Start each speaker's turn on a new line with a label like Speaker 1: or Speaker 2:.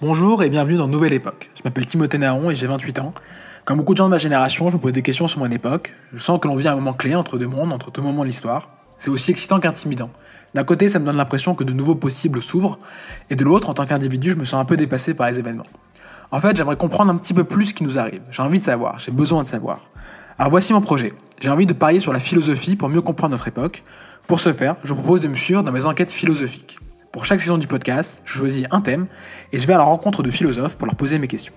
Speaker 1: Bonjour et bienvenue dans Nouvelle Époque. Je m'appelle Timothée Naron et j'ai 28 ans. Comme beaucoup de gens de ma génération, je me pose des questions sur mon époque. Je sens que l'on vit un moment clé entre deux mondes, entre deux moments de l'histoire. C'est aussi excitant qu'intimidant. D'un côté, ça me donne l'impression que de nouveaux possibles s'ouvrent, et de l'autre, en tant qu'individu, je me sens un peu dépassé par les événements. En fait, j'aimerais comprendre un petit peu plus ce qui nous arrive. J'ai envie de savoir, j'ai besoin de savoir. Alors voici mon projet. J'ai envie de parier sur la philosophie pour mieux comprendre notre époque. Pour ce faire, je vous propose de me suivre dans mes enquêtes philosophiques. Pour chaque saison du podcast, je choisis un thème et je vais à la rencontre de philosophes pour leur poser mes questions.